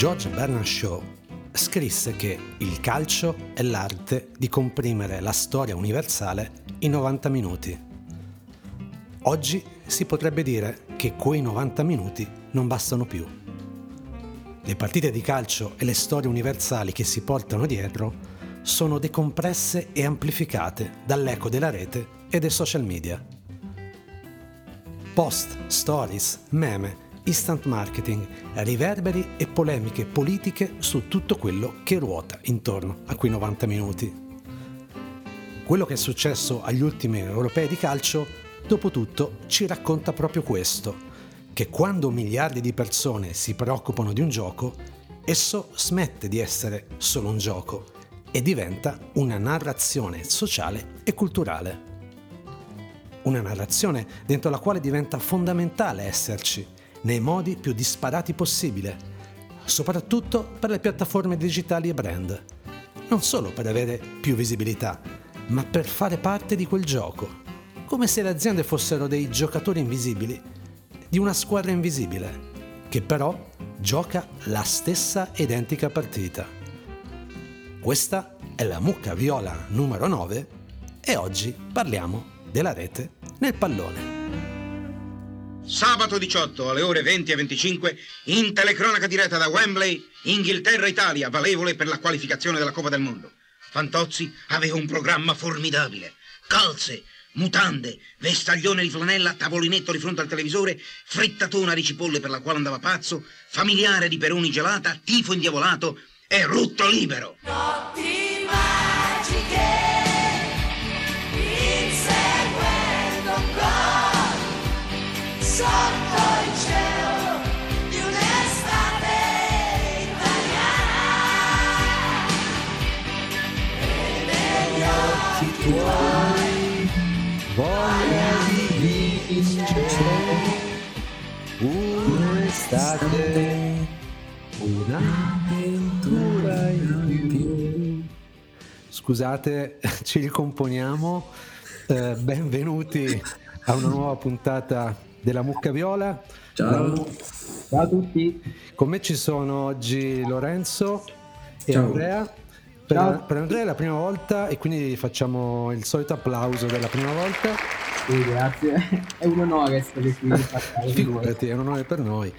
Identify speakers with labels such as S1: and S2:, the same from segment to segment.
S1: George Bernard Shaw scrisse che il calcio è l'arte di comprimere la storia universale in 90 minuti. Oggi si potrebbe dire che quei 90 minuti non bastano più. Le partite di calcio e le storie universali che si portano dietro sono decompresse e amplificate dall'eco della rete e dei social media. Post, stories, meme, instant marketing, riverberi e polemiche politiche su tutto quello che ruota intorno a quei 90 minuti. Quello che è successo agli ultimi europei di calcio, dopo tutto, ci racconta proprio questo, che quando miliardi di persone si preoccupano di un gioco, esso smette di essere solo un gioco e diventa una narrazione sociale e culturale. Una narrazione dentro la quale diventa fondamentale esserci nei modi più disparati possibile, soprattutto per le piattaforme digitali e brand. Non solo per avere più visibilità, ma per fare parte di quel gioco, come se le aziende fossero dei giocatori invisibili di una squadra invisibile, che però gioca la stessa identica partita. Questa è la mucca viola numero 9 e oggi parliamo della rete nel pallone.
S2: Sabato 18 alle ore 20 e 25 in telecronaca diretta da Wembley, Inghilterra-Italia, valevole per la qualificazione della Coppa del Mondo. Fantozzi aveva un programma formidabile. Calze, mutande, vestaglione di flanella, tavolinetto di fronte al televisore, frittatona di cipolle per la quale andava pazzo, familiare di peroni gelata, tifo indiavolato e rutto libero. Notti
S1: occhi tuoi voglia di vincere un'estate un'avventura in più scusate ci ricomponiamo eh, benvenuti a una nuova puntata della Mucca Viola.
S3: Ciao. Ciao a tutti.
S1: Con me ci sono oggi Lorenzo e Ciao. Andrea. Per, per, Andrea è la prima volta e quindi facciamo il solito applauso della prima volta.
S3: Sì, grazie. È un onore essere qui.
S1: Figurati, è un onore per noi.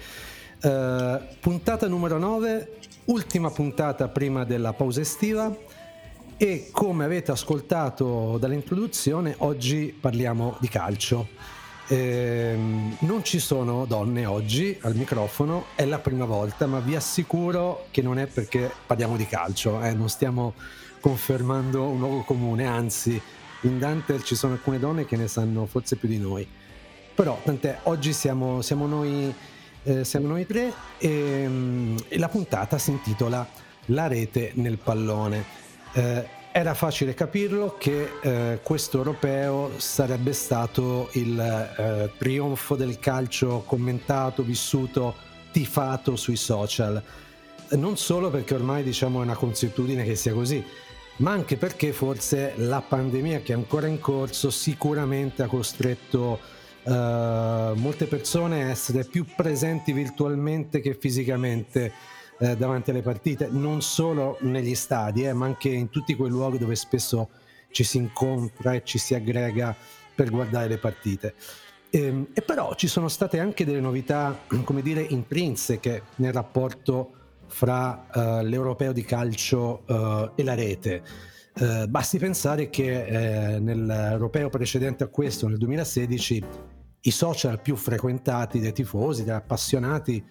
S1: Uh, puntata numero 9, ultima puntata prima della pausa estiva e come avete ascoltato dall'introduzione oggi parliamo di calcio. Eh, non ci sono donne oggi al microfono, è la prima volta, ma vi assicuro che non è perché parliamo di calcio, eh, non stiamo confermando un luogo comune, anzi in Dante ci sono alcune donne che ne sanno forse più di noi. Però tant'è, oggi siamo, siamo, noi, eh, siamo noi, tre e, e, la puntata si intitola La rete nel pallone. Eh, era facile capirlo che eh, questo europeo sarebbe stato il eh, trionfo del calcio commentato, vissuto, tifato sui social. Non solo perché ormai diciamo è una consuetudine che sia così, ma anche perché forse la pandemia che è ancora in corso sicuramente ha costretto uh, molte persone a essere più presenti virtualmente che fisicamente eh, davanti alle partite, non solo negli stadi, eh, ma anche in tutti quei luoghi dove spesso ci si incontra e ci si aggrega per guardare le partite. E, ehm, e però ci sono state anche delle novità, come dire, intrinseche nel rapporto fra uh, l'europeo di calcio uh, e la rete. Uh, basti pensare che nell'europeo precedente a questo, nel 2016, i social più frequentati dai tifosi, dagli appassionati,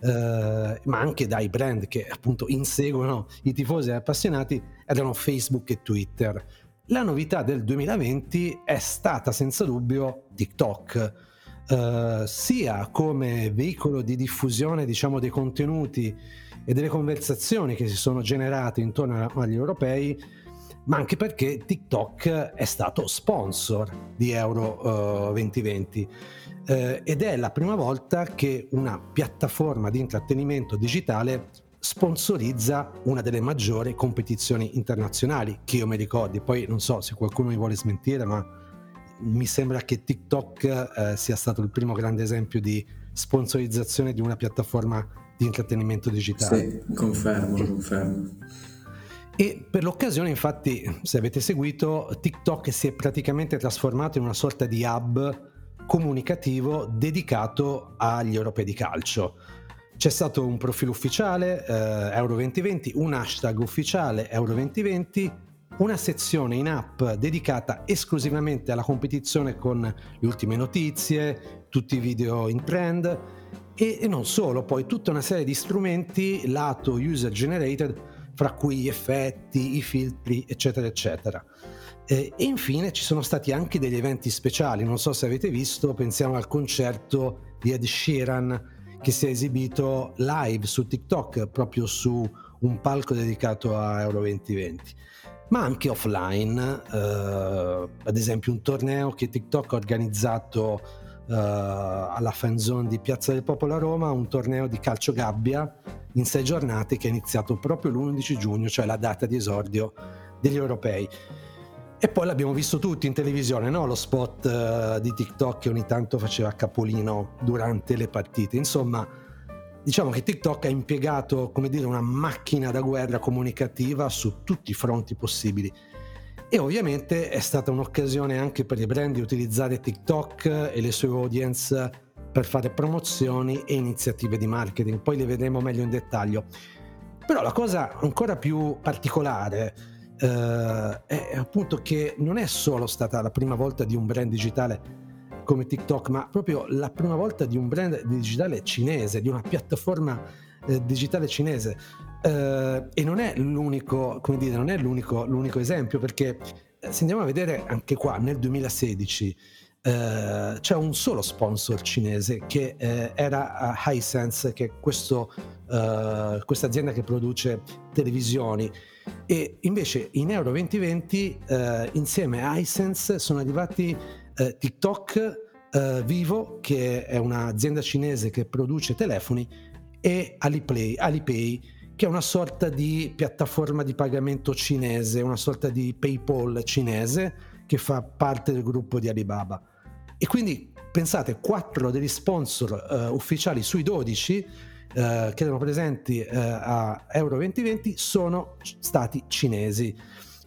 S1: eh, ma anche dai brand che appunto inseguono i tifosi appassionati, erano Facebook e Twitter. La novità del 2020 è stata senza dubbio TikTok, eh, sia come veicolo di diffusione diciamo, dei contenuti e delle conversazioni che si sono generate intorno agli europei, ma anche perché TikTok è stato sponsor di Euro uh, 2020 eh, ed è la prima volta che una piattaforma di intrattenimento digitale sponsorizza una delle maggiori competizioni internazionali che io mi ricordi. Poi non so se qualcuno mi vuole smentire, ma mi sembra che TikTok eh, sia stato il primo grande esempio di sponsorizzazione di una piattaforma di intrattenimento digitale.
S4: Sì, confermo, confermo.
S1: E per l'occasione, infatti, se avete seguito, TikTok si è praticamente trasformato in una sorta di hub comunicativo dedicato agli europei di calcio. C'è stato un profilo ufficiale eh, Euro 2020, un hashtag ufficiale Euro 2020, una sezione in app dedicata esclusivamente alla competizione con le ultime notizie, tutti i video in trend e, e non solo, poi tutta una serie di strumenti lato user generated fra cui gli effetti, i filtri, eccetera, eccetera. Eh, e infine ci sono stati anche degli eventi speciali, non so se avete visto, pensiamo al concerto di Ed Sheeran che si è esibito live su TikTok, proprio su un palco dedicato a Euro 2020 ma anche offline, eh, ad esempio un torneo che TikTok ha organizzato alla fanzone di Piazza del Popolo a Roma, un torneo di calcio gabbia in sei giornate che è iniziato proprio l'11 giugno, cioè la data di esordio degli europei. E poi l'abbiamo visto tutti in televisione, no? lo spot uh, di TikTok che ogni tanto faceva capolino durante le partite. Insomma, diciamo che TikTok ha impiegato, come dire, una macchina da guerra comunicativa su tutti i fronti possibili. E ovviamente è stata un'occasione anche per i brand di utilizzare TikTok e le sue audience per fare promozioni e iniziative di marketing, poi le vedremo meglio in dettaglio. Però la cosa ancora più particolare eh, è appunto che non è solo stata la prima volta di un brand digitale come TikTok, ma proprio la prima volta di un brand digitale cinese, di una piattaforma eh, digitale cinese. Eh, e non è l'unico, come dire, non è l'unico, l'unico esempio, perché eh, se andiamo a vedere anche qua nel 2016 eh, c'è un solo sponsor cinese che eh, era uh, Hisense, che è questo, uh, questa azienda che produce televisioni. E invece in Euro 2020 uh, insieme a Hisense sono arrivati TikTok, Vivo, che è un'azienda cinese che produce telefoni, e Alipay, Alipay che è una sorta di piattaforma di pagamento cinese, una sorta di PayPal cinese che fa parte del gruppo di Alibaba. E quindi pensate, quattro degli sponsor uh, ufficiali sui 12 uh, che erano presenti uh, a Euro 2020 sono stati cinesi.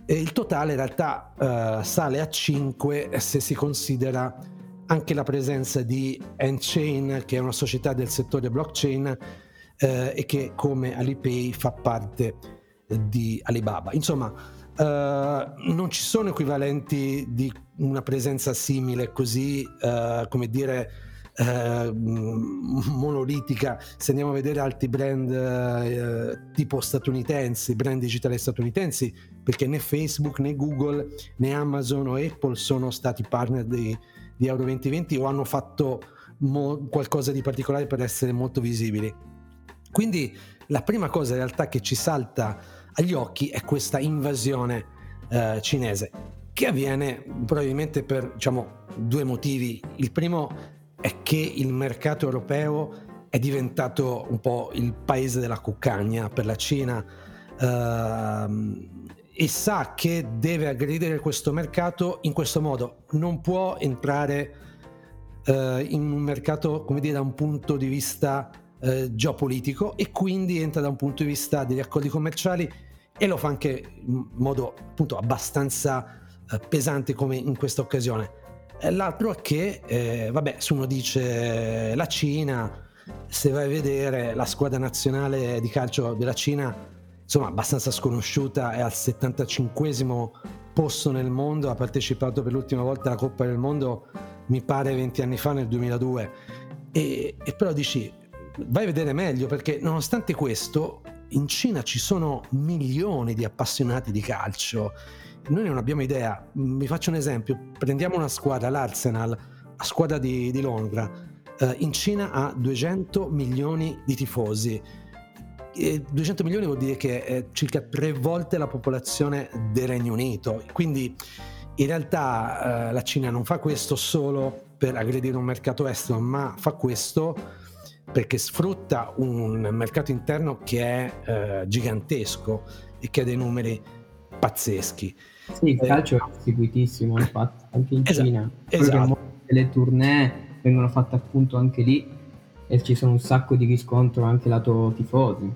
S1: E il totale in realtà sale a 5 se si considera anche la presenza di Enchain, che è una società del settore blockchain e che come Alipay fa parte di Alibaba. Insomma, Uh, non ci sono equivalenti di una presenza simile così, uh, come dire, uh, monolitica. Se andiamo a vedere altri brand tipo statunitensi, brand digitali statunitensi, perché né Facebook né Google né Amazon o Apple sono stati partner di, di Euro 2020 o hanno fatto mo- qualcosa di particolare per essere molto visibili. Quindi la prima cosa in realtà che ci salta agli occhi è questa invasione eh, cinese che avviene probabilmente per diciamo, due motivi. Il primo è che il mercato europeo è diventato un po' il paese della cuccagna per la Cina eh, e sa che deve aggredire questo mercato in questo modo. Non può entrare eh, in un mercato, come dire, da un punto di vista eh, geopolitico e quindi entra da un punto di vista degli accordi commerciali e lo fa anche in modo appunto abbastanza eh, pesante come in questa occasione. L'altro è che, eh, vabbè, se uno dice la Cina, se vai a vedere la squadra nazionale di calcio della Cina, insomma, abbastanza sconosciuta, è al 75 posto nel mondo, ha partecipato per l'ultima volta alla Coppa del Mondo, mi pare 20 anni fa, nel 2002. E, e però dici, vai a vedere meglio perché nonostante questo in Cina ci sono milioni di appassionati di calcio. Noi non abbiamo idea. Vi faccio un esempio. Prendiamo una squadra, l'Arsenal, la squadra di, di Londra. Eh, in Cina ha 200 milioni di tifosi. E 200 milioni vuol dire che è circa tre volte la popolazione del Regno Unito. Quindi in realtà eh, la Cina non fa questo solo per aggredire un mercato estero, ma fa questo perché sfrutta un mercato interno che è eh, gigantesco e che ha dei numeri pazzeschi.
S3: Sì, il eh, calcio è seguitissimo, infatti, anche in esatto, Cina. Esatto. Le tournée vengono fatte appunto anche lì e ci sono un sacco di riscontro anche lato tifosi.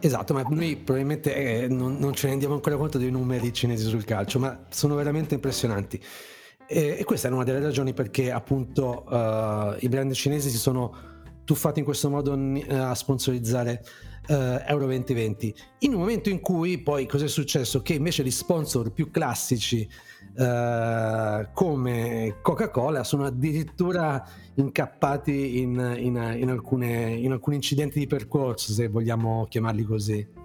S1: Esatto, ma noi probabilmente eh, non, non, ce ne rendiamo ancora conto dei numeri cinesi sul calcio, ma sono veramente impressionanti. E, e questa è una delle ragioni perché appunto uh, i brand cinesi si sono tuffati in questo modo a sponsorizzare uh, Euro 2020. In un momento in cui poi cosa è successo? Che invece gli sponsor più classici uh, come Coca-Cola sono addirittura incappati in, in, in, alcune, in alcuni incidenti di percorso, se vogliamo chiamarli così.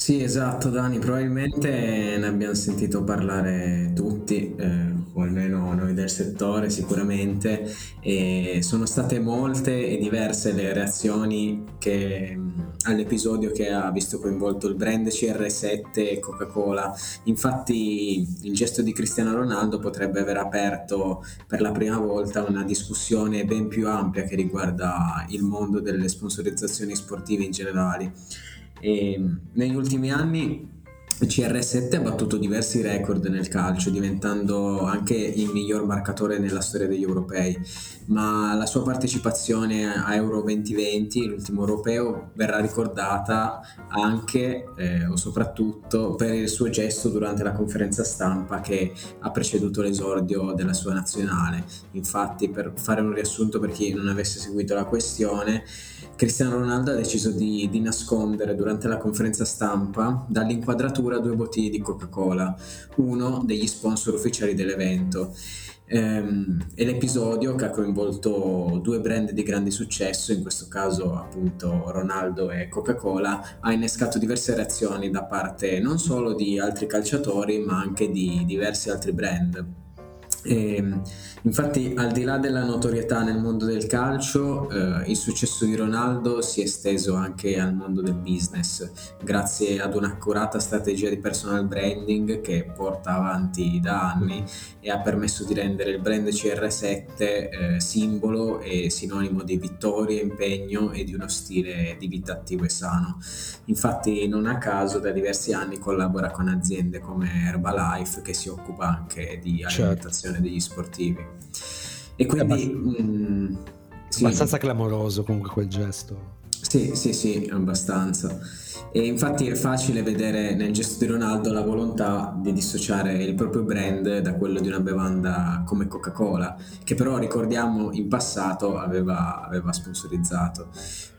S5: Sì, esatto, Dani, probabilmente ne abbiamo sentito parlare tutti, eh, o almeno noi del settore sicuramente, e sono state molte e diverse le reazioni che, all'episodio che ha visto coinvolto il brand CR7 e Coca-Cola. Infatti il gesto di Cristiano Ronaldo potrebbe aver aperto per la prima volta una discussione ben più ampia che riguarda il mondo delle sponsorizzazioni sportive in generale e negli ultimi anni CR7 ha battuto diversi record nel calcio, diventando anche il miglior marcatore nella storia degli europei, ma la sua partecipazione a Euro 2020, l'ultimo europeo, verrà ricordata anche eh, o soprattutto per il suo gesto durante la conferenza stampa che ha preceduto l'esordio della sua nazionale. Infatti, per fare un riassunto per chi non avesse seguito la questione, Cristiano Ronaldo ha deciso di, di, nascondere durante la conferenza stampa dall'inquadratura due bottiglie di Coca-Cola, uno degli sponsor ufficiali dell'evento. Ehm, e l'episodio che ha coinvolto due brand di grande successo, in questo caso appunto Ronaldo e Coca-Cola, ha innescato diverse reazioni da parte non solo di altri calciatori ma anche di diversi altri brand. E, ehm, infatti, al di là della notorietà nel mondo del calcio, eh, il successo di Ronaldo si è esteso anche al mondo del business, grazie ad un'accurata strategia di personal branding che porta avanti da anni e ha permesso di rendere il brand CR7 eh, simbolo e sinonimo di vittoria, impegno e di uno stile di vita attivo e sano. Infatti, non a caso, da diversi anni collabora con aziende come Herbalife che si occupa anche di certo. alimentazione certo. Degli sportivi. E quindi...
S1: Abbast- mh, mm, sì. abbastanza clamoroso comunque quel gesto.
S5: Sì, sì, sì, abbastanza. E infatti è facile vedere nel gesto di Ronaldo la volontà di dissociare il proprio brand da quello di una bevanda come Coca-Cola, che però ricordiamo in passato aveva, aveva sponsorizzato.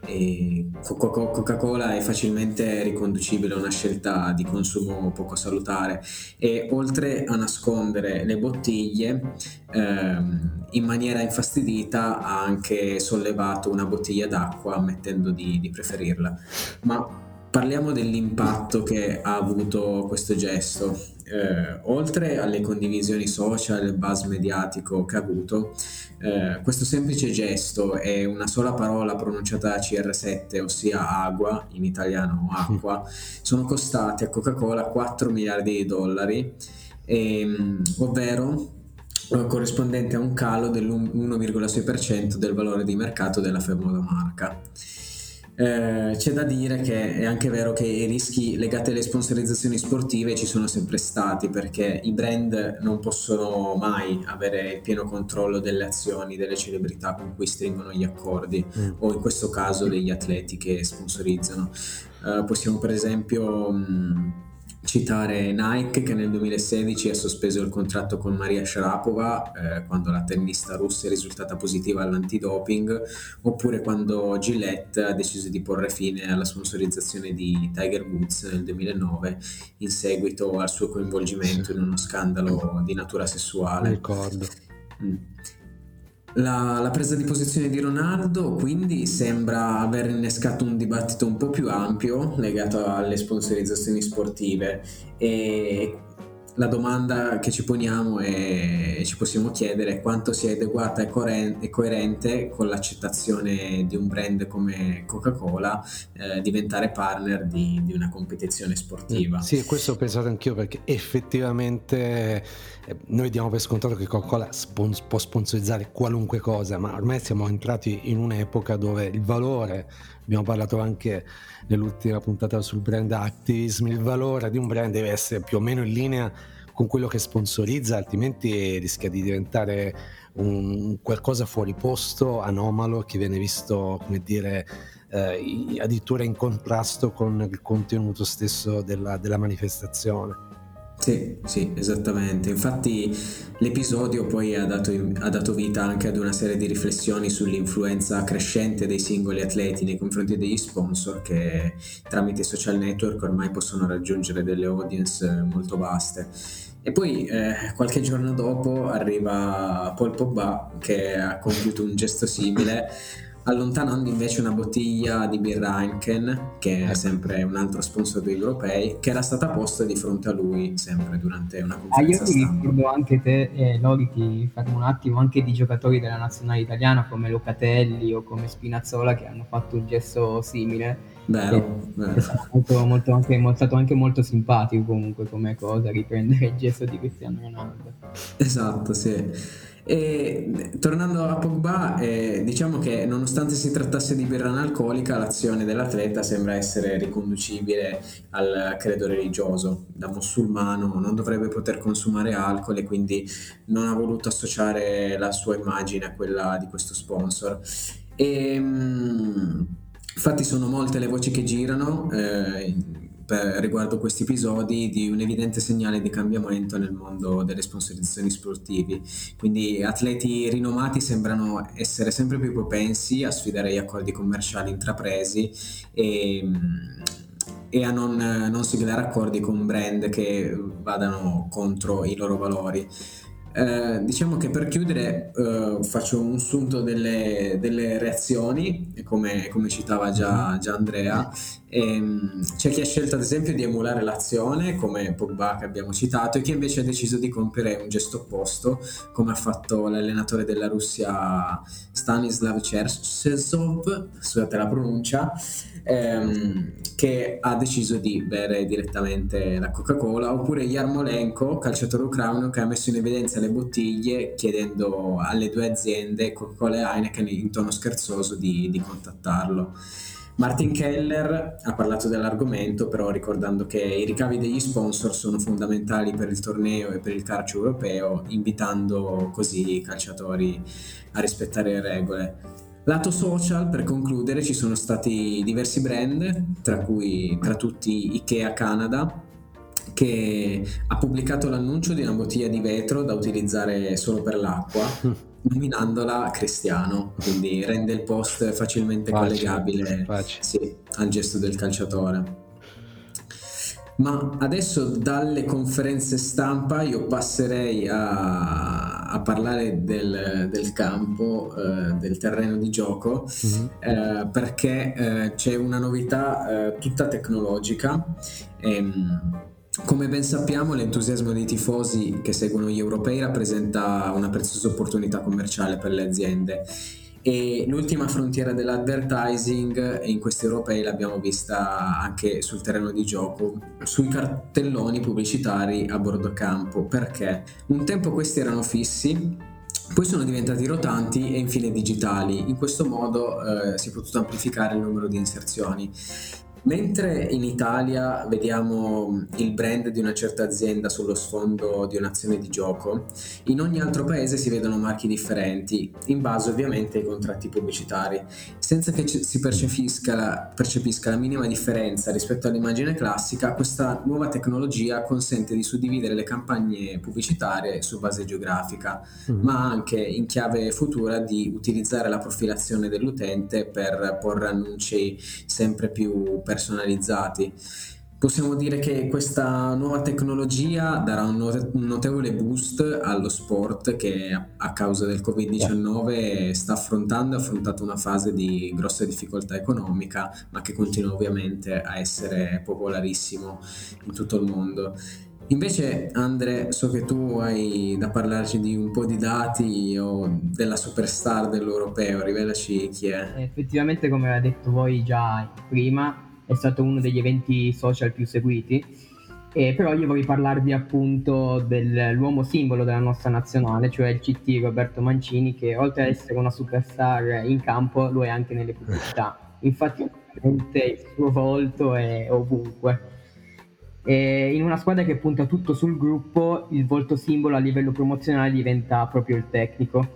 S5: E Coca-Cola è facilmente riconducibile a una scelta di consumo poco salutare e oltre a nascondere le bottiglie ehm, in maniera infastidita ha anche sollevato una bottiglia d'acqua ammettendo di, di preferirla. Ma Parliamo dell'impatto che ha avuto questo gesto. Eh, oltre alle condivisioni social e il buzz mediatico che ha avuto, eh, questo semplice gesto e una sola parola pronunciata da CR7, ossia agua, in italiano acqua, sono costati a Coca-Cola 4 miliardi di dollari, ehm, ovvero eh, corrispondente a un calo dell'1,6% del valore di mercato della famosa marca. Eh, c'è da dire che è anche vero che i rischi legati alle sponsorizzazioni sportive ci sono sempre stati perché i brand non possono mai avere il pieno controllo delle azioni delle celebrità con cui stringono gli accordi mm. o in questo caso degli atleti che sponsorizzano. Eh, possiamo per esempio mh, mm, citare Nike che nel 2016 ha sospeso il contratto con Maria Sharapova eh, quando la tennista russa è risultata positiva all'antidoping oppure quando Gillette ha deciso di porre fine alla sponsorizzazione di Tiger Woods nel 2009 in seguito al suo coinvolgimento in uno scandalo di natura sessuale.
S1: Ricordo. Mm.
S5: La, la, presa di posizione di Ronaldo quindi sembra aver innescato un dibattito un po' più ampio legato alle sponsorizzazioni sportive e la domanda che ci poniamo e ci possiamo chiedere è quanto sia adeguata e coerente con l'accettazione di un brand come Coca-Cola eh, diventare partner di, di, una competizione sportiva.
S1: Sì, questo ho pensato anch'io perché effettivamente noi diamo per scontato che Coca-Cola spons- può sponsorizzare qualunque cosa, ma ormai siamo entrati in un'epoca dove il valore, abbiamo parlato anche nell'ultima puntata sul brand activism, il valore di un brand deve essere più o meno in linea con quello che sponsorizza, altrimenti rischia di diventare un qualcosa fuori posto, anomalo, che viene visto, come dire, eh, addirittura in contrasto con il contenuto stesso della, della manifestazione.
S5: Sì, sì, esattamente. Infatti l'episodio poi ha dato, ha dato, vita anche ad una serie di riflessioni sull'influenza crescente dei singoli atleti nei confronti degli sponsor che tramite social network ormai possono raggiungere delle audience molto vaste. E poi eh, qualche giorno dopo arriva Paul Pogba che ha compiuto un gesto simile allontanando invece una bottiglia di birra Heineken, che è ecco. sempre un altro sponsor degli europei, che era stata posta di fronte a lui sempre durante una conferenza ah, io
S3: ti ricordo anche te, eh, Lori, ti fermo un attimo, anche di giocatori della nazionale italiana come Locatelli o come Spinazzola che hanno fatto un gesto simile.
S5: Vero, vero. È
S3: stato, molto, molto anche, è stato anche molto simpatico comunque come cosa riprendere il gesto di Cristiano Ronaldo.
S5: Esatto, sì. E, tornando a Pogba, eh, diciamo che nonostante si trattasse di birra analcolica, l'azione dell'atleta sembra essere riconducibile al credo religioso. Da musulmano non dovrebbe poter consumare alcol e quindi non ha voluto associare la sua immagine a quella di questo sponsor. E, mh, infatti sono molte le voci che girano. Eh, per, riguardo questi episodi di un evidente segnale di cambiamento nel mondo delle sponsorizzazioni sportivi. Quindi atleti rinomati sembrano essere sempre più propensi a sfidare gli accordi commerciali intrapresi e, e a non, non siglare accordi con brand che vadano contro i loro valori. Eh, diciamo che per chiudere eh, faccio un sunto delle, delle reazioni, come, come, citava già, già Andrea. Ehm, c'è chi ha scelto ad esempio di emulare l'azione, come Pogba che abbiamo citato, e chi invece ha deciso di compiere un gesto opposto, come ha fatto l'allenatore della Russia Stanislav Cherchesov, scusate la pronuncia, ehm, che ha deciso di bere direttamente la Coca-Cola, oppure Yarmolenko, calciatore ucraino, che ha messo in evidenza le bottiglie chiedendo alle due aziende, Coca-Cola e Heineken, in tono scherzoso di, di contattarlo. Martin Keller ha parlato dell'argomento, però ricordando che i ricavi degli sponsor sono fondamentali per il torneo e per il calcio europeo, invitando così i calciatori a rispettare le regole. Lato social, per concludere, ci sono stati diversi brand, tra cui tra tutti Ikea Canada, che ha pubblicato l'annuncio di una bottiglia di vetro da utilizzare solo per l'acqua, nominandola Cristiano, quindi rende il post facilmente facile, collegabile facile. Sì, al gesto del calciatore. Ma adesso dalle conferenze stampa io passerei a, a parlare del, del campo, eh, del terreno di gioco, mm-hmm. eh, perché eh, c'è una novità eh, tutta tecnologica. Ehm, come ben sappiamo, l'entusiasmo dei tifosi che seguono gli europei rappresenta una preziosa opportunità commerciale per le aziende e l'ultima frontiera dell'advertising in questi europei l'abbiamo vista anche sul terreno di gioco, sui cartelloni pubblicitari a bordo campo, perché un tempo questi erano fissi, poi sono diventati rotanti e infine digitali. In questo modo eh, si è potuto amplificare il numero di inserzioni. Mentre in Italia vediamo il brand di una certa azienda sullo sfondo di un'azione di gioco, in ogni altro paese si vedono marchi differenti, in base ovviamente ai contratti pubblicitari, senza che si percepisca la, percepisca la minima differenza rispetto all'immagine classica, questa nuova tecnologia consente di suddividere le campagne pubblicitarie su base geografica, mm. ma anche in chiave futura di utilizzare la profilazione dell'utente per porre annunci sempre più personalizzati. Possiamo dire che questa nuova tecnologia darà un, notevole boost allo sport che a causa del Covid-19 sta affrontando ha affrontato una fase di grossa difficoltà economica, ma che continua ovviamente a essere popolarissimo in tutto il mondo. Invece, Andre, so che tu hai da parlarci di un po' di dati o della superstar dell'europeo, rivelaci chi è.
S3: Effettivamente, come avete detto voi già prima, è stato uno degli eventi social più seguiti. Eh, però io vorrei parlarvi appunto dell'uomo simbolo della nostra nazionale, cioè il CT Roberto Mancini, che oltre ad essere una superstar in campo, lo è anche nelle pubblicità. Infatti, il suo volto è ovunque. E in una squadra che punta tutto sul gruppo, il volto simbolo a livello promozionale diventa proprio il tecnico,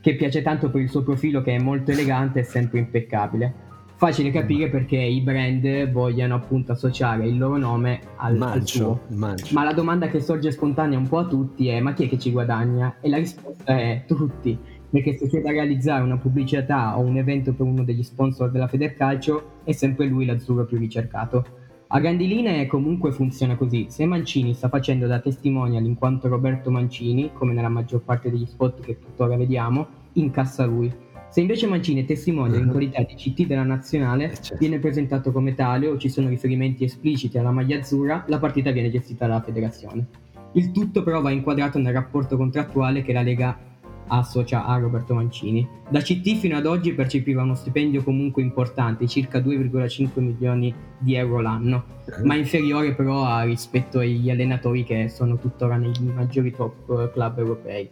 S3: che piace tanto per il suo profilo che è molto elegante e sempre impeccabile. Facile capire perché i brand vogliano appunto associare il loro nome al,
S1: mancio,
S3: al suo.
S1: mancio.
S3: Ma la domanda che sorge spontanea un po' a tutti è ma chi è che ci guadagna? E la risposta è tutti, perché se c'è da realizzare una pubblicità o un evento per uno degli sponsor della Federcalcio è sempre lui l'azzurro più ricercato. A grandi linee comunque funziona così, se Mancini sta facendo da testimonial in quanto Roberto Mancini, come nella maggior parte degli spot che tuttora vediamo, incassa lui. Se invece Mancini è testimonial in qualità di CT della nazionale,
S1: Eh, certo.
S3: viene presentato come tale o ci sono riferimenti espliciti alla maglia azzurra, la partita viene gestita dalla federazione. Il tutto però va inquadrato nel rapporto contrattuale che la Lega associa a Roberto Mancini. Da CT fino ad oggi percepiva uno stipendio comunque importante, circa 2,5 milioni di euro l'anno, ma inferiore però rispetto agli allenatori che sono tuttora nei maggiori top eh, club europei.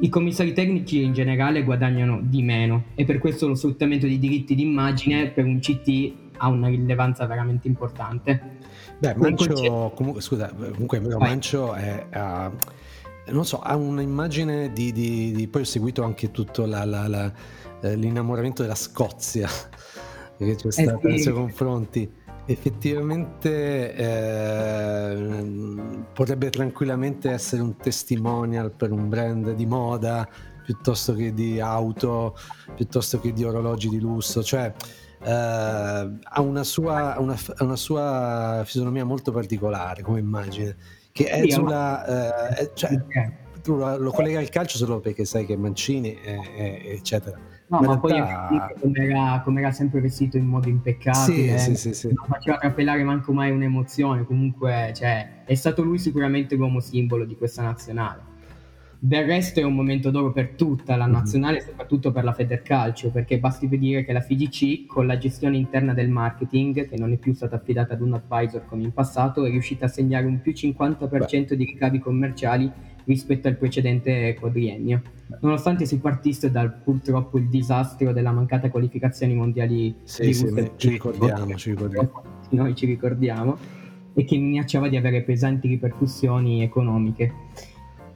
S3: I commissari tecnici in generale guadagnano di meno e per questo lo sfruttamento di diritti d'immagine per un CT ha una rilevanza veramente importante.
S1: Beh, Mancio, comunque, scusa, comunque
S3: Vai.
S1: Mancio è, ha- non so, ha un'immagine di, di- di- poi ho seguito anche tutto la- la- la- eh, l'innamoramento della Scozia che c'è stato
S3: sì.
S1: nei suoi confronti. Effettivamente eh, potrebbe tranquillamente essere un testimonial per un brand di moda piuttosto che di auto, piuttosto che di orologi di lusso, cioè eh, ha una sua, una, una sua fisionomia molto particolare come immagine, che esula, eh, è- cioè, tu lo, lo collega al calcio solo perché sai che Mancini, è- è- eccetera.
S3: No,
S1: Ma
S3: ma poi
S1: realtà-
S3: come era, sempre vestito in modo impeccabile,
S1: sì, sì, sì.
S3: non faceva trapelare manco mai un'emozione, comunque cioè, è stato lui sicuramente l'uomo simbolo di questa nazionale. Del resto è un momento d'oro per tutta la
S1: Mhm.
S3: nazionale, soprattutto per la Federcalcio, perché basti dire che la FIGC, con la gestione interna del marketing, che non è più stata affidata ad un advisor come in passato, è riuscita a segnare un più 50% di ricavi commerciali rispetto al precedente quadriennio. Nonostante si partisse dal purtroppo il disastro della mancata qualificazione ai mondiali
S1: Sì,
S3: di
S1: sì,
S3: Russia,
S1: ci ricordiamo, ci ricordiamo.
S3: noi ci ricordiamo, e che minacciava di avere pesanti ripercussioni economiche.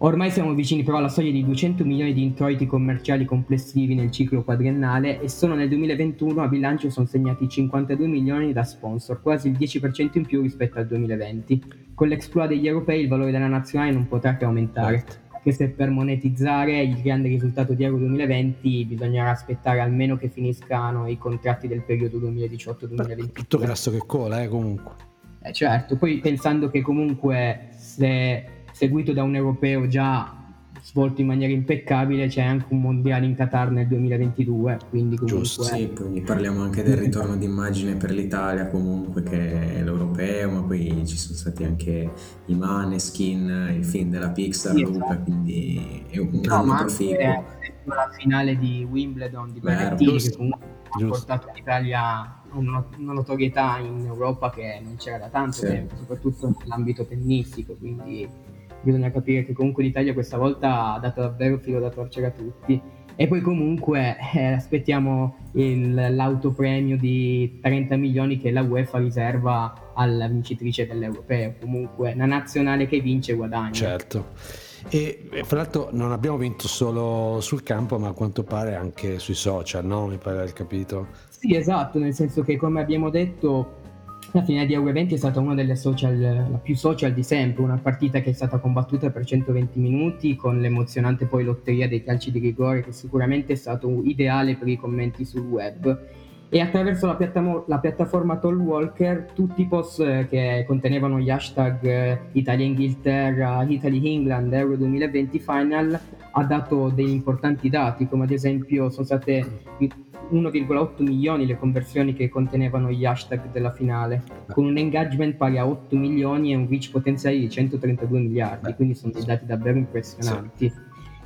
S3: Ormai siamo vicini però alla soglia di 200 milioni di introiti commerciali complessivi nel ciclo quadriennale e solo nel 2021 a bilancio sono segnati 52 milioni da sponsor, quasi il 10% in più rispetto al 2020. Con l'exploit degli europei il valore della nazionale non potrà che aumentare,
S1: Certo.
S3: anche se per monetizzare il grande risultato di Euro 2020 bisognerà aspettare almeno che finiscano i contratti del periodo 2018-2022.
S1: Tutto grasso che cola, eh, comunque.
S3: Eh, certo, poi pensando che comunque se seguito da un europeo già svolto in maniera impeccabile c'è anche un mondiale in Qatar nel 2022, quindi comunque
S1: Giusto,
S5: Sì, poi parliamo anche del ritorno d'immagine per l'Italia comunque che è l'europeo, ma poi ci sono stati anche i Maneskin, il film della Pixar,
S3: Sì,
S5: Luca,
S3: esatto.
S5: quindi è un
S3: No,
S5: anno proficuo.
S3: la finale di Wimbledon di Berrettini che comunque ha portato l'Italia a una, una notorietà in Europa che non c'era da tanto
S5: Sì.
S3: tempo, soprattutto nell'ambito tennistico, quindi bisogna capire che comunque l'Italia questa volta ha dato davvero filo da torcere a tutti. E poi comunque eh, aspettiamo il- l'autopremio di 30 milioni che la UEFA riserva alla vincitrice dell'Europeo. Comunque una nazionale che vince guadagna.
S1: Certo. E e, fra l'altro non abbiamo vinto solo sul campo, ma a quanto pare anche sui social, no? Mi pare di aver capito.
S3: Sì, esatto, nel senso che come abbiamo detto la finale di Euro 20 è stata una delle social, la più social di sempre, una partita che è stata combattuta per 120 minuti con l'emozionante poi lotteria dei calci di rigore che sicuramente è stato ideale per i commenti sul web. E attraverso la, piattamo- la piattaforma Toll Walker tutti i post eh, che contenevano gli hashtag eh, Italia-Inghilterra, Italy-England, Euro 2020 Final ha dato degli importanti dati, come ad esempio sono state 1,8 milioni le conversioni che contenevano gli hashtag della finale, con un engagement pari a 8 milioni e un reach potenziale di 132 miliardi,
S1: Beh,
S3: quindi sono dei
S1: sì.
S3: dati davvero impressionanti.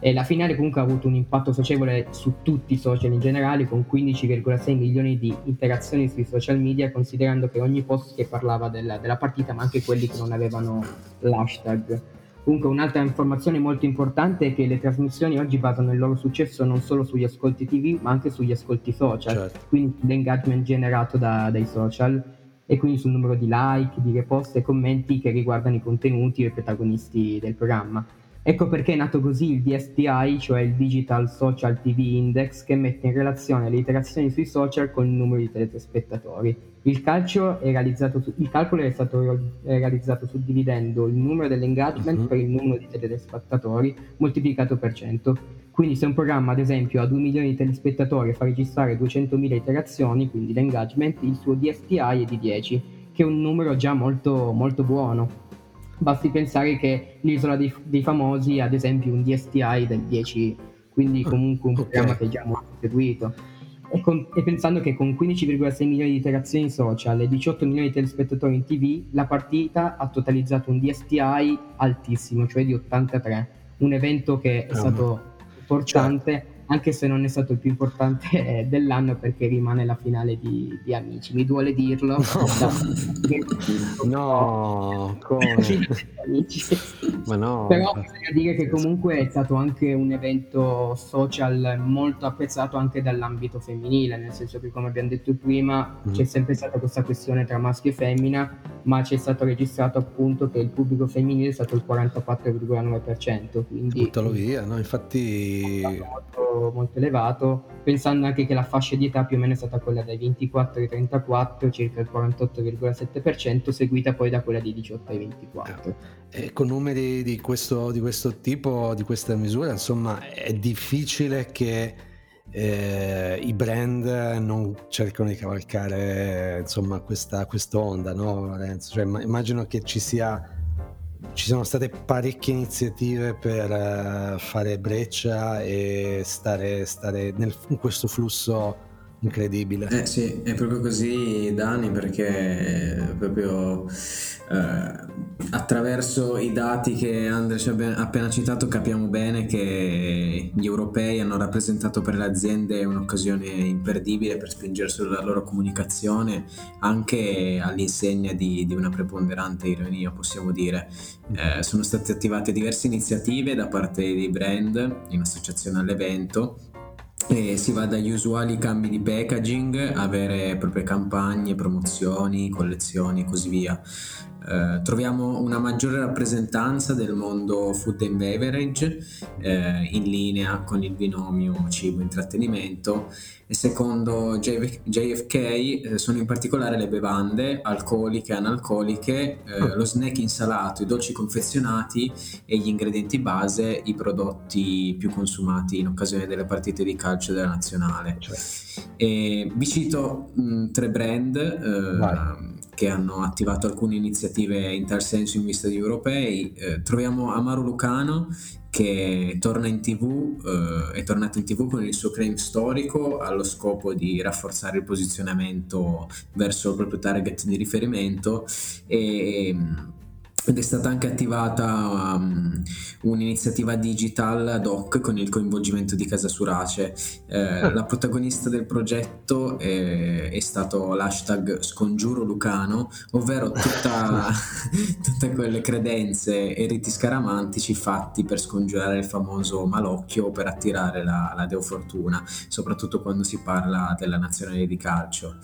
S3: E la finale comunque ha avuto un impatto socievole su tutti i social in generale, con 15,6 milioni di interazioni sui social media, considerando che ogni post che parlava della, della partita, ma anche quelli che non avevano l'hashtag. Comunque un'altra informazione molto importante è che le trasmissioni oggi basano il loro successo non solo sugli ascolti TV, ma anche sugli ascolti social
S1: Certo.
S3: quindi l'engagement generato da- dai social. e quindi sul numero di like, di repost e commenti che riguardano i contenuti e i protagonisti del programma. Ecco perché è nato così il DSTI, cioè il Digital Social TV Index, che mette in relazione le interazioni sui social con il numero di telespettatori. Il, calcio è realizzato su, il calcolo è stato realizzato suddividendo il numero dell'engagement uh-huh. per il numero di telespettatori moltiplicato per 100. Quindi se un programma, ad esempio, ha 2 milioni di telespettatori e fa registrare 200.000 interazioni, quindi l'engagement, il suo DSTI è di 10, che è un numero già molto, molto buono. Basti pensare che l'isola dei, dei famosi ha ad esempio un DSTI del 10, quindi ah, comunque un okay. programma che già molto seguito. E, con, e, pensando che con 15,6 milioni di interazioni social e 18 milioni di telespettatori in tv, la partita ha totalizzato un DSTI altissimo, cioè di 83. Un evento che è stato importante anche se non è stato il più importante eh, dell'anno perché rimane la finale di, di Amici. Mi duole dirlo.
S1: No, no come?
S3: Ma no. Però bisogna dire che comunque è stato anche un evento social molto apprezzato anche dall'ambito femminile, nel senso che come abbiamo detto prima mm. c'è sempre stata questa questione tra maschio e femmina, ma c'è stato registrato appunto che il pubblico femminile è stato il 44,9%. Quindi...
S1: Buttalo via, no? Infatti...
S3: Molto molto, elevato, pensando anche che la fascia di età più o meno è stata quella dai 24 ai 34, circa il 48,7%, seguita poi da quella di 18 ai 24.
S1: Eh, e con numeri di questo, di questo tipo, di questa misura, insomma, è difficile che eh, i brand non cercano di cavalcare insomma questa onda no Lorenzo? Cioè, immagino che ci sia ci sono state parecchie iniziative per uh, fare breccia e stare, stare nel, in questo flusso incredibile.
S5: Eh sì, è proprio così Dani perché proprio eh, attraverso i dati che Andre ci ha appena citato capiamo bene che gli europei hanno rappresentato per le aziende un'occasione imperdibile per spingere sulla loro comunicazione anche all'insegna di, di una preponderante ironia possiamo dire. Eh, sono state attivate diverse iniziative da parte dei brand in associazione all'evento e si va dagli usuali cambi di packaging a vere e proprie campagne, promozioni, collezioni e così via. Eh, troviamo una maggiore rappresentanza del mondo food and beverage eh, in linea con il binomio cibo-intrattenimento e secondo JFK eh, sono in particolare le bevande alcoliche e analcoliche, eh, lo snack insalato, i dolci confezionati e gli ingredienti base, i prodotti più consumati in occasione delle partite di calcio della nazionale. Cioè. E vi cito mh, tre brand eh, che hanno attivato alcune iniziative in tal senso in vista di europei. Eh, troviamo Amaro Lucano che torna in tv, eh, è tornato in tv con il suo claim storico allo scopo di rafforzare il posizionamento verso il proprio target di riferimento e ed è stata anche attivata um, un'iniziativa digital ad hoc con il coinvolgimento di Casa Surace. Eh, ah. La protagonista del progetto è, è, stato l'hashtag Scongiuro Lucano, ovvero tutta, tutte quelle credenze e riti scaramantici fatti per scongiurare il famoso malocchio o per attirare la, la Deo Fortuna, soprattutto quando si parla della nazionale di calcio.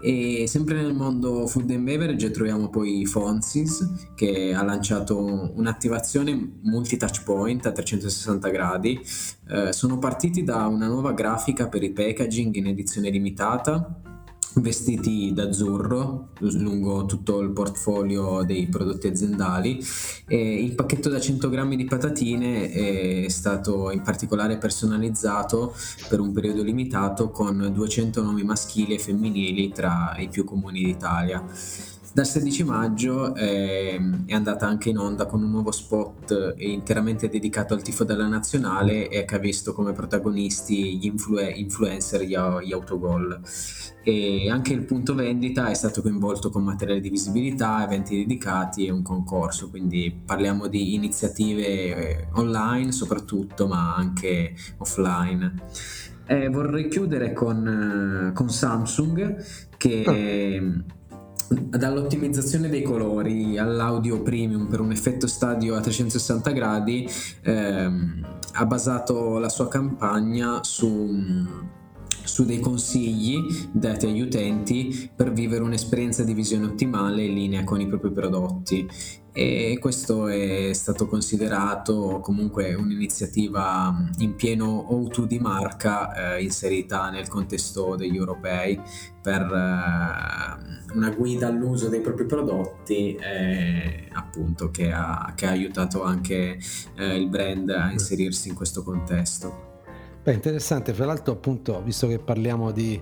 S5: E sempre nel mondo food and beverage troviamo poi Fonsis che ha lanciato un'attivazione multi-touch point a 360 gradi. Eh, sono partiti da una nuova grafica per i packaging in edizione limitata vestiti d'azzurro lungo tutto il portfolio dei prodotti aziendali e il pacchetto da 100 grammi di patatine è stato in particolare personalizzato per un periodo limitato con 200 nomi maschili e femminili tra i più comuni d'Italia. Dal 16 maggio eh, è andata anche in onda con un nuovo spot interamente dedicato al tifo della nazionale e che ha visto come protagonisti gli influ- influencer, gli, gli autogol. E anche il punto vendita è stato coinvolto con materiale di visibilità, eventi dedicati e un concorso, quindi parliamo di iniziative eh, online soprattutto, ma anche offline. Eh, vorrei chiudere con, con Samsung che... Oh dall'ottimizzazione dei colori all'audio premium per un effetto stadio a 360 gradi ehm, ha basato la sua campagna su su dei consigli dati agli utenti per vivere un'esperienza di visione ottimale in linea con i propri prodotti e questo è stato considerato comunque un'iniziativa in pieno O2 di marca eh, inserita nel contesto degli europei per eh, una guida all'uso dei propri prodotti eh, appunto che ha, che ha, aiutato anche eh, il brand a inserirsi in questo contesto.
S1: Beh, interessante, fra l'altro appunto visto che parliamo di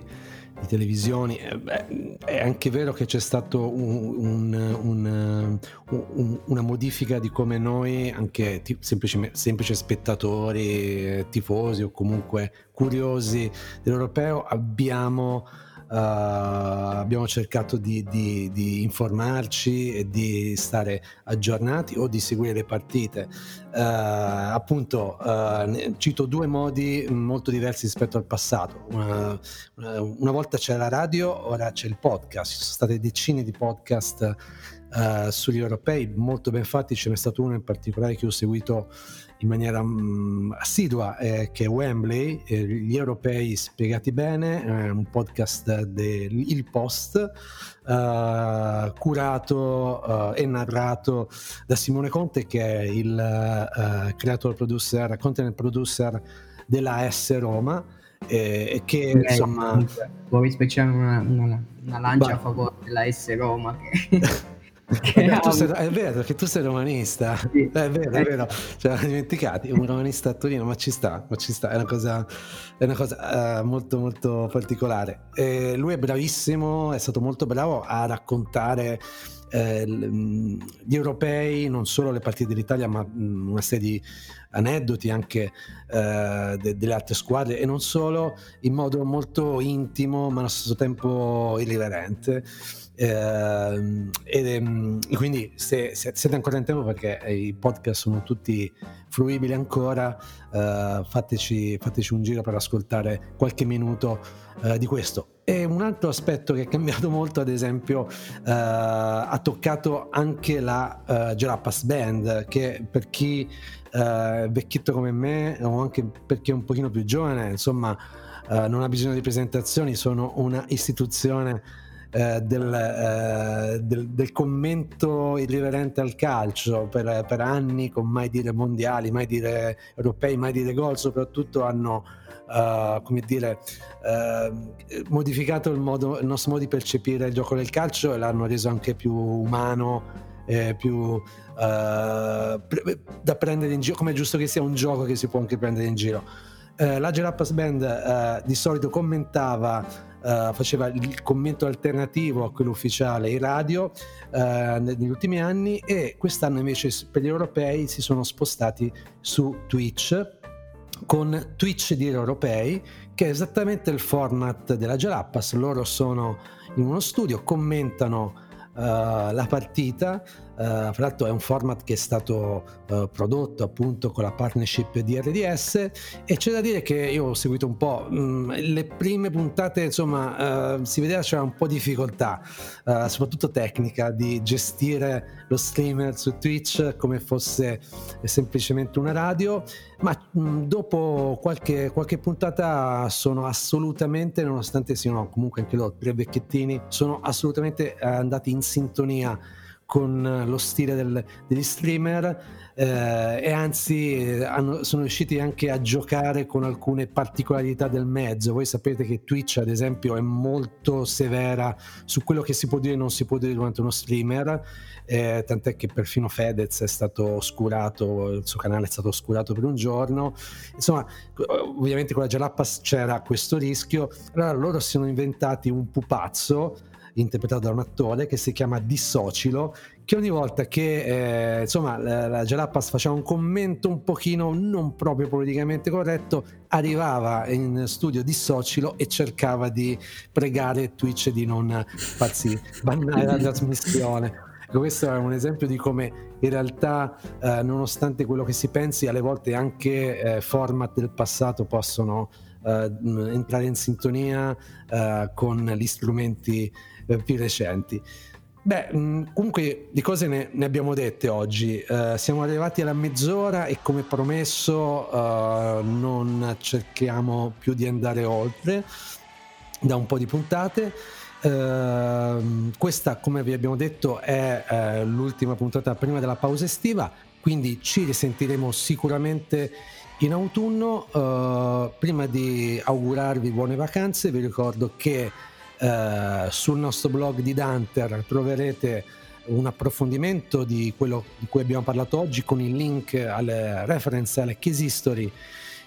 S1: di televisioni. Eh, beh, è anche vero che c'è stata un, un, un, una modifica di come noi, anche semplici, semplici spettatori, tifosi o comunque curiosi dell'europeo, abbiamo Uh, abbiamo cercato di, di, di, informarci e di stare aggiornati o di seguire le partite. Uh, appunto, uh, cito due modi molto diversi rispetto al passato. Una, una, volta c'era la radio, ora c'è il podcast. Ci sono state decine di podcast sugli europei molto ben fatti. Ce n'è stato uno in particolare che ho seguito in maniera mh, mm, assidua eh, che Wembley, eh, gli europei spiegati bene, eh, un podcast del Post, eh, curato eh, e narrato da Simone Conte che è il eh, creator producer, content producer della S Roma e che
S3: Beh, insomma vorrei speciare una, una, una lancia bah. a favore della S Roma che
S1: Beh, sei, è vero che tu sei romanista, sì. è vero, è vero, cioè, dimenticati, un romanista a Torino, ma ci sta, ma ci sta, è una cosa, è una cosa uh, molto molto particolare. E lui è bravissimo, è stato molto bravo a raccontare eh, gli europei, non solo le partite dell'Italia, ma una serie di aneddoti anche eh, de- delle altre squadre e non solo, in modo molto intimo, ma allo stesso tempo irriverente. Eh, e, quindi se, se, siete ancora in tempo perché i podcast sono tutti fruibili ancora eh, fateci, fateci, un giro per ascoltare qualche minuto eh, di questo e un altro aspetto che è cambiato molto ad esempio eh, ha toccato anche la uh, Jalapas Band che per chi è vecchietto come me o anche per chi è un pochino più giovane insomma non ha bisogno di presentazioni sono una istituzione eh, del, eh, del, del, commento irriverente al calcio per, per, anni con mai dire mondiali, mai dire europei, mai dire gol, soprattutto hanno uh, come dire, uh, modificato il, modo, il nostro modo di percepire il gioco del calcio e l'hanno reso anche più umano. Eh, più uh, da prendere in giro come è giusto che sia un gioco che si può anche prendere in giro uh, la Gerapas Band uh, di solito commentava uh, faceva il commento alternativo a quello ufficiale in radio uh, negli ultimi anni e quest'anno invece per gli europei si sono spostati su Twitch con Twitch di europei che è esattamente il format della Jalapas. Loro sono in uno studio commentano uh, la partita fra l'altro è un format che è stato uh, prodotto appunto con la partnership di RDS e c'è da dire che io ho seguito un po' mh, mm, le prime puntate insomma uh, si vedeva c'era un po' di difficoltà soprattutto tecnica di gestire lo streamer su Twitch come fosse semplicemente una radio ma mh, mm, dopo qualche, qualche puntata sono assolutamente nonostante siano comunque anche loro tre vecchiettini sono assolutamente andati in sintonia con lo stile del, degli streamer eh, e anzi hanno, sono riusciti anche a giocare con alcune particolarità del mezzo. Voi sapete che Twitch ad esempio è molto severa su quello che si può dire e non si può dire durante uno streamer, eh, tant'è che perfino Fedez è stato oscurato, il suo canale è stato oscurato per un giorno. Insomma, ovviamente con la Jalapas c'era questo rischio, allora loro si sono inventati un pupazzo interpretato da un attore che si chiama Dissocilo, che ogni volta che eh, insomma la, la Jalapas faceva un commento un pochino non proprio politicamente corretto, arrivava in studio Dissocilo e cercava di pregare Twitch di non farsi bannare la trasmissione. Ecco, questo è un esempio di come in realtà, eh, nonostante quello che si pensi, alle volte anche eh, format del passato possono eh, entrare in sintonia eh, con gli strumenti eh, più recenti. Beh, mm, comunque di cose ne, ne abbiamo dette oggi. Uh, siamo arrivati alla mezz'ora e come promesso uh, non cerchiamo più di andare oltre. da un po' di puntate. Uh, questa, come vi abbiamo detto, è uh, l'ultima puntata prima della pausa estiva, quindi ci risentiremo sicuramente in autunno. Prima di augurarvi buone vacanze, vi ricordo che sul nostro blog di Danter troverete un approfondimento di quello di cui abbiamo parlato oggi con il link alle reference alle case history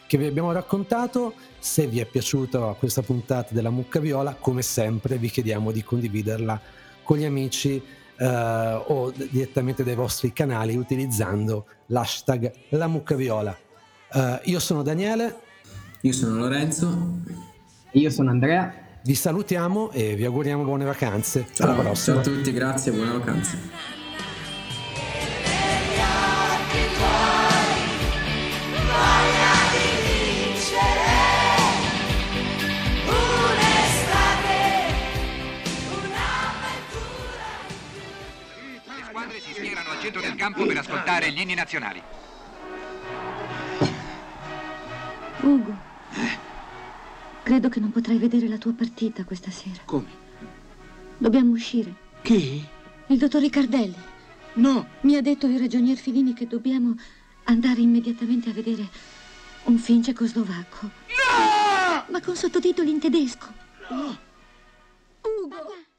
S1: che vi abbiamo raccontato. Se vi è piaciuta questa puntata della Mucca Viola, come sempre vi chiediamo di condividerla con gli amici eh, o direttamente dai vostri canali utilizzando l'hashtag La Mucca Viola. Eh, io sono Daniele.
S5: Io sono Lorenzo.
S3: Io sono Andrea.
S1: Vi salutiamo e vi auguriamo buone vacanze.
S5: Ciao, ciao a tutti, grazie, buone vacanze.
S6: centro del campo per ascoltare gli inni nazionali.
S7: Ugo, credo che non potrai vedere la tua partita questa sera.
S2: Come?
S7: Dobbiamo uscire.
S2: Chi?
S7: Il dottor Riccardelli.
S2: No.
S7: Mi ha detto il ragionier Filini che dobbiamo andare immediatamente a vedere un film cecoslovacco.
S2: No!
S7: Ma con sottotitoli in tedesco.
S2: No!
S7: Ugo!